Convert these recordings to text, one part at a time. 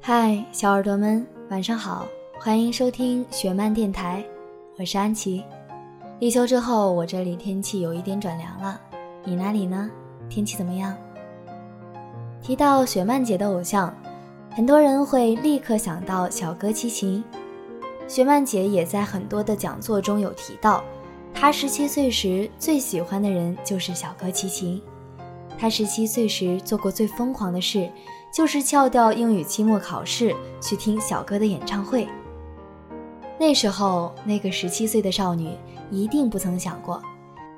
嗨，小耳朵们，晚上好，欢迎收听雪漫电台，我是安琪。立秋之后，我这里天气有一点转凉了，你那里呢？天气怎么样？提到雪漫姐的偶像，很多人会立刻想到小哥齐秦。雪漫姐也在很多的讲座中有提到，她十七岁时最喜欢的人就是小哥齐秦。她十七岁时做过最疯狂的事。就是翘掉英语期末考试去听小哥的演唱会。那时候，那个十七岁的少女一定不曾想过，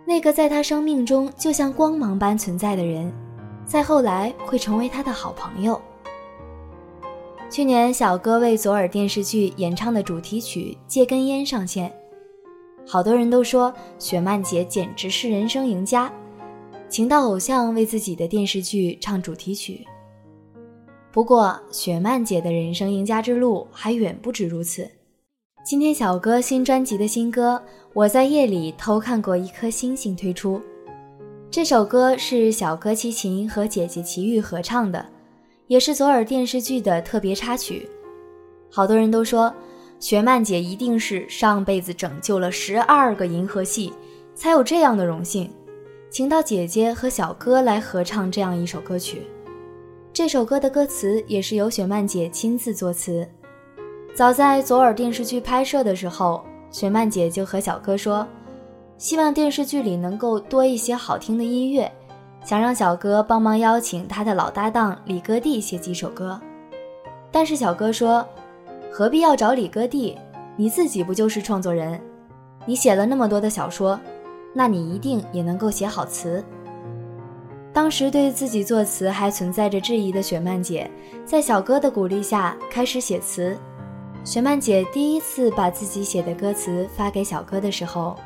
那个在她生命中就像光芒般存在的人，再后来会成为她的好朋友。去年，小哥为左耳电视剧演唱的主题曲《借根烟》上线，好多人都说雪漫姐简直是人生赢家，情到偶像为自己的电视剧唱主题曲。不过，雪漫姐的人生赢家之路还远不止如此。今天，小哥新专辑的新歌《我在夜里偷看过一颗星星》推出。这首歌是小哥齐秦和姐姐齐豫合唱的，也是左耳电视剧的特别插曲。好多人都说，雪漫姐一定是上辈子拯救了十二个银河系，才有这样的荣幸，请到姐姐和小哥来合唱这样一首歌曲。这首歌的歌词也是由雪漫姐亲自作词。早在左耳电视剧拍摄的时候，雪漫姐就和小哥说，希望电视剧里能够多一些好听的音乐，想让小哥帮忙邀请他的老搭档李哥弟写几首歌。但是小哥说，何必要找李哥弟？你自己不就是创作人？你写了那么多的小说，那你一定也能够写好词。当时对自己作词还存在着质疑的雪漫姐，在小哥的鼓励下开始写词。雪漫姐第一次把自己写的歌词发给小哥的时候，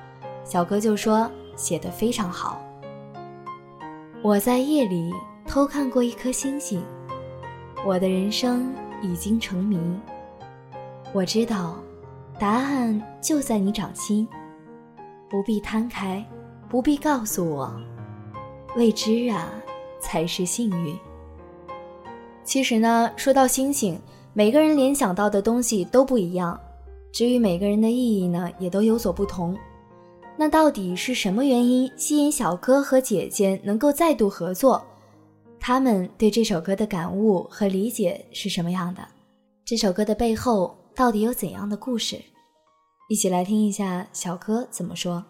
小哥就说写得非常好。我在夜里偷看过一颗星星，我的人生已经成谜。我知道，答案就在你掌心，不必摊开，不必告诉我。未知啊，才是幸运。其实呢，说到星星，每个人联想到的东西都不一样，至于每个人的意义呢，也都有所不同。那到底是什么原因吸引小哥和姐姐能够再度合作？他们对这首歌的感悟和理解是什么样的？这首歌的背后到底有怎样的故事？一起来听一下小哥怎么说。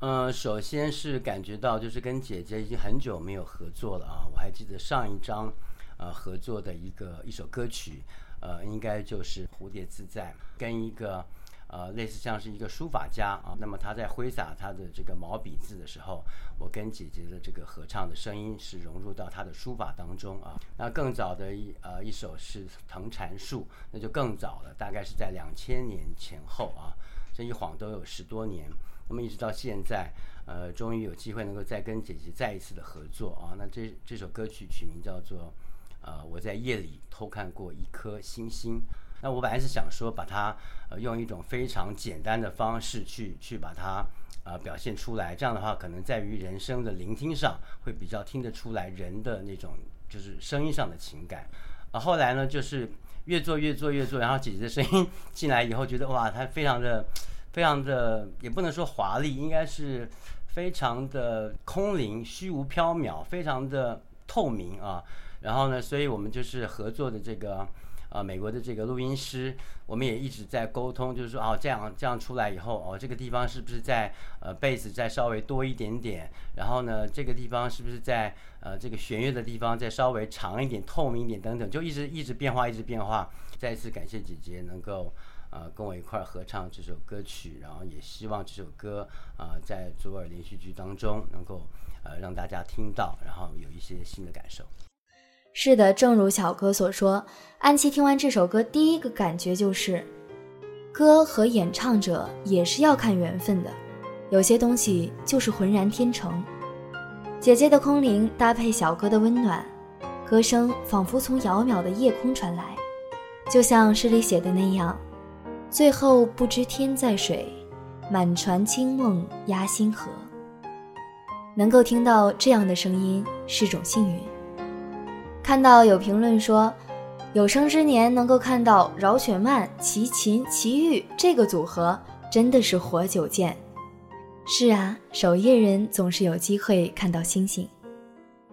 嗯，首先是感觉到，就是跟姐姐已经很久没有合作了啊。我还记得上一张，呃，合作的一个一首歌曲，呃，应该就是《蝴蝶自在》，跟一个呃类似像是一个书法家啊。那么他在挥洒他的这个毛笔字的时候，我跟姐姐的这个合唱的声音是融入到他的书法当中啊。那更早的一呃一首是《藤缠树》，那就更早了，大概是在两千年前后啊。这一晃都有十多年。那么一直到现在，呃，终于有机会能够再跟姐姐再一次的合作啊。那这这首歌曲曲名叫做《呃我在夜里偷看过一颗星星》。那我本来是想说把它呃用一种非常简单的方式去去把它呃表现出来，这样的话可能在于人声的聆听上会比较听得出来人的那种就是声音上的情感。啊，后来呢就是越做越做越做，然后姐姐的声音进来以后，觉得哇，她非常的。非常的也不能说华丽，应该是非常的空灵、虚无缥缈，非常的透明啊。然后呢，所以我们就是合作的这个呃美国的这个录音师，我们也一直在沟通，就是说哦这样这样出来以后哦这个地方是不是在呃贝斯再稍微多一点点，然后呢这个地方是不是在呃这个弦乐的地方再稍微长一点、透明一点等等，就一直一直变化，一直变化。再次感谢姐姐能够。呃，跟我一块儿合唱这首歌曲，然后也希望这首歌啊，在左耳连续剧当中能够呃让大家听到，然后有一些新的感受。是的，正如小哥所说，安琪听完这首歌，第一个感觉就是，歌和演唱者也是要看缘分的，有些东西就是浑然天成。姐姐的空灵搭配小哥的温暖，歌声仿佛从遥渺的夜空传来，就像诗里写的那样。最后不知天在水，满船清梦压星河。能够听到这样的声音是种幸运。看到有评论说，有生之年能够看到饶雪漫、齐秦、齐豫这个组合，真的是活久见。是啊，守夜人总是有机会看到星星。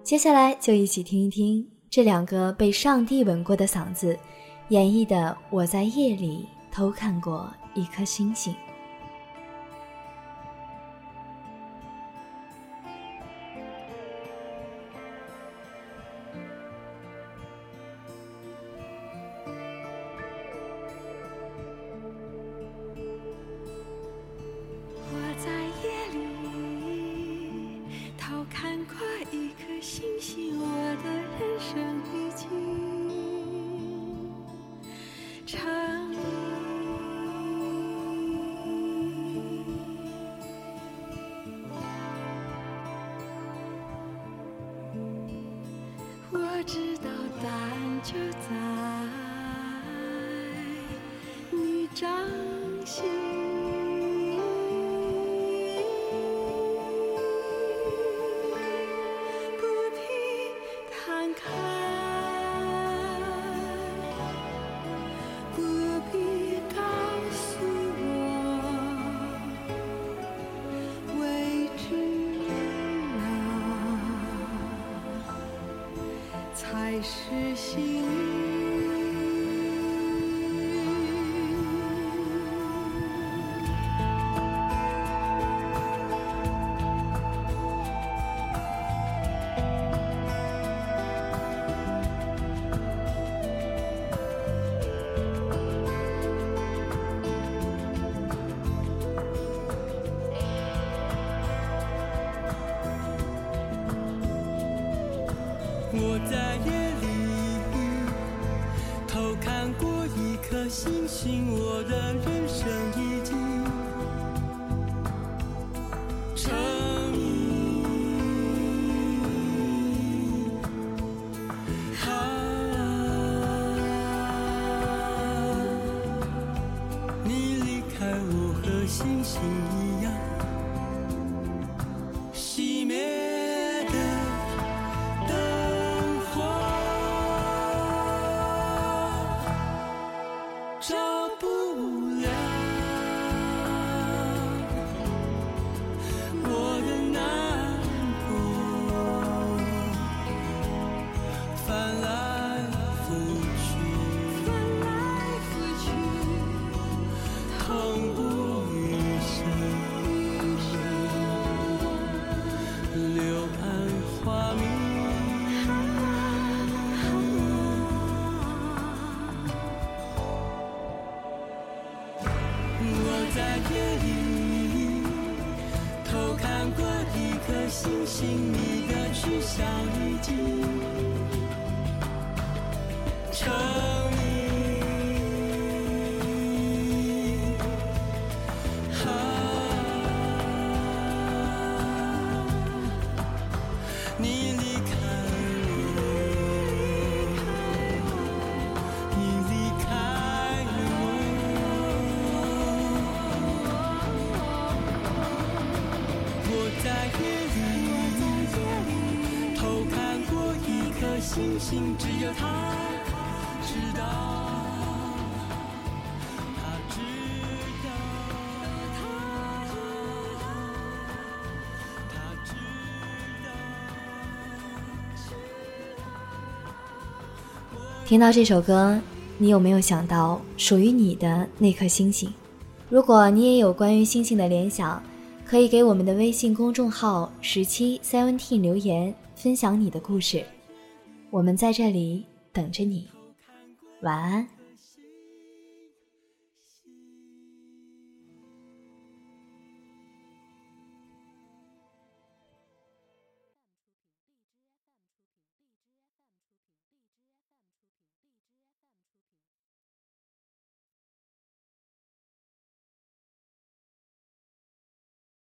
接下来就一起听一听这两个被上帝吻过的嗓子演绎的《我在夜里偷看过一颗星星》。掌心，不必摊开，不必告诉我未知啊，才是幸运。我在夜里偷看过一颗星星，我的人生已经成谜。你离开我和星星星星，你的去向已经成谜。你星星只有他知道，听到这首歌，你有没有想到属于你的那颗星星？如果你也有关于星星的联想，可以给我们的微信公众号十七 seventeen 留言，分享你的故事。我们在这里等着你，晚安。